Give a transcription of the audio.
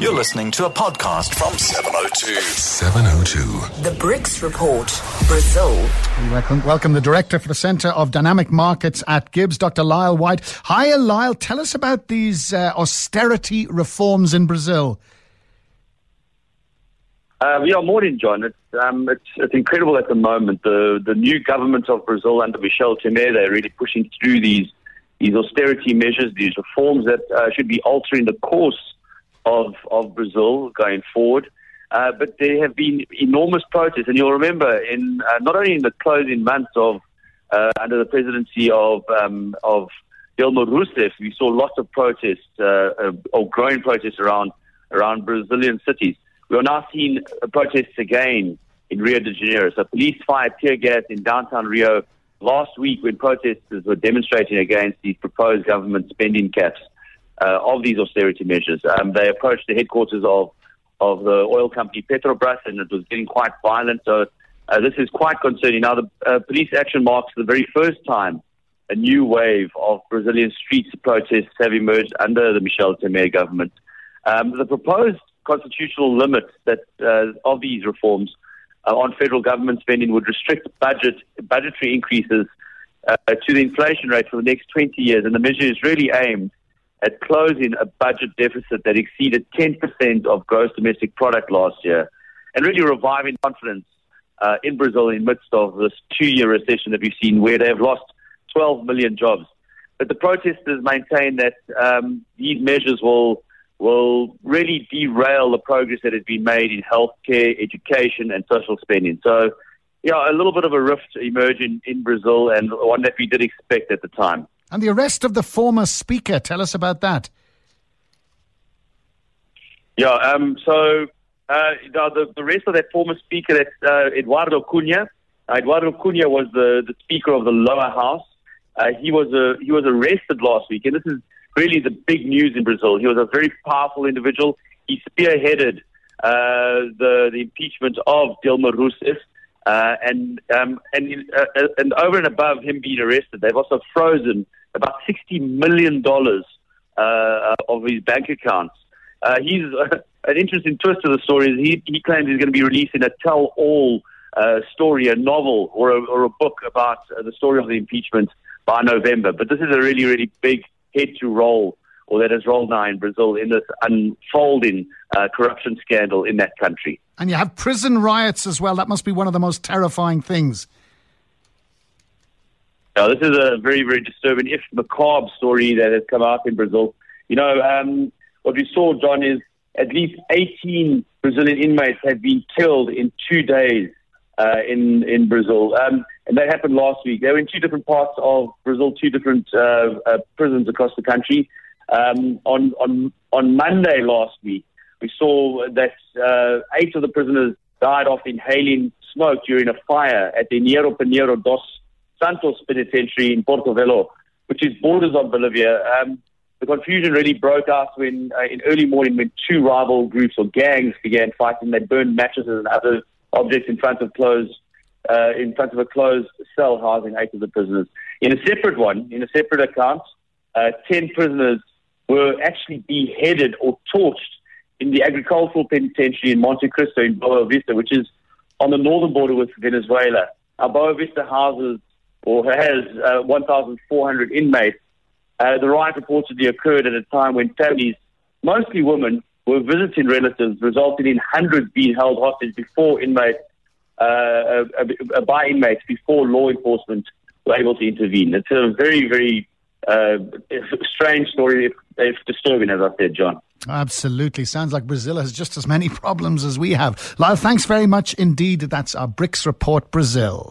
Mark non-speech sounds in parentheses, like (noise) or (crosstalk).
You're listening to a podcast from 702. 702. The BRICS Report, Brazil. Welcome, welcome the director for the Centre of Dynamic Markets at GIBS, Dr. Lyle White. Hi, Lyle. Tell us about these uh, austerity reforms in Brazil. Uh, yeah, morning, John. It's, um, it's it's incredible at the moment. The the new government of Brazil under Michel Temer, they're really pushing through these these austerity measures, these reforms that uh, should be altering the course of of Brazil going forward. Uh, but there have been enormous protests, and you'll remember in uh, not only in the closing months of uh, under the presidency of um, of Dilma Rousseff, we saw lots of protests uh, uh, or growing protests around around Brazilian cities. We are now seeing protests again in Rio de Janeiro. So police fired tear gas in downtown Rio last week when protesters were demonstrating against these proposed government spending caps uh, of these austerity measures. Um, they approached the headquarters of of the oil company Petrobras, and it was getting quite violent. So uh, this is quite concerning. Now, the uh, police action marks the very first time a new wave of Brazilian street protests have emerged under the Michel Temer government. Um, the proposed constitutional limit that uh, of these reforms uh, on federal government spending would restrict budget budgetary increases uh, to the inflation rate for the next 20 years, and the measure is really aimed at closing a budget deficit that exceeded 10% of gross domestic product last year, and really reviving confidence uh, in Brazil in the midst of this two-year recession that we've seen, where they have lost 12 million jobs. But the protesters maintain that um, these measures will will really derail the progress that has been made in healthcare, education, and social spending. So, yeah, a little bit of a rift emerging in Brazil, and one that we did expect at the time. And the arrest of the former speaker. Tell us about that. Yeah, um, so uh, the, the of that former speaker, uh, Eduardo Cunha. Uh, Eduardo Cunha was the, the speaker of the lower house. Uh, he was uh, he was arrested last week, and this is really the big news in Brazil. He was a very powerful individual. He spearheaded uh, the the impeachment of Dilma Rousseff, uh, and um, and uh, and over and above him being arrested, they've also frozen about sixty million dollars uh, of his bank accounts. Uh, he's (laughs) an interesting twist to the story. Is he he claims he's going to be releasing a tell-all uh, story, a novel, or a, or a book about uh, the story of the impeachment by November. But this is a really really big head to roll, or that has rolled now in Brazil in this unfolding uh, corruption scandal in that country. And you have prison riots as well. That must be one of the most terrifying things. Now, this is a very, very disturbing, if macabre story that has come out in Brazil. You know, um, what we saw, John, is at least 18 Brazilian inmates have been killed in two days uh, in in Brazil, um, and that happened last week. They were in two different parts of Brazil, two different uh, uh, prisons across the country. Um, on on on Monday last week, we saw that uh, eight of the prisoners died off inhaling smoke during a fire at the Nero Pinheiro dos Santos Penitentiary in Porto Velho, which is borders on Bolivia. Um, the confusion really broke out when, uh, in early morning, when two rival groups or gangs began fighting. They burned mattresses and other objects in front of closed, uh, in front of a closed cell housing eight of the prisoners. In a separate one, in a separate account, uh, ten prisoners were actually beheaded or torched in the agricultural penitentiary in Monte Cristo in Boa Vista, which is on the northern border with Venezuela. Our Boa Vista houses or has uh, 1,400 inmates. Uh, the riot reportedly occurred at a time when families, mostly women, were visiting relatives, resulting in hundreds being held hostage before inmates, uh, uh, uh, by inmates before law enforcement were able to intervene. It's a very, very uh, strange story, if, if disturbing, as I said, John. Absolutely. Sounds like Brazil has just as many (laughs) problems as we have. Lyle, thanks very much indeed. That's our BRICS Report Brazil.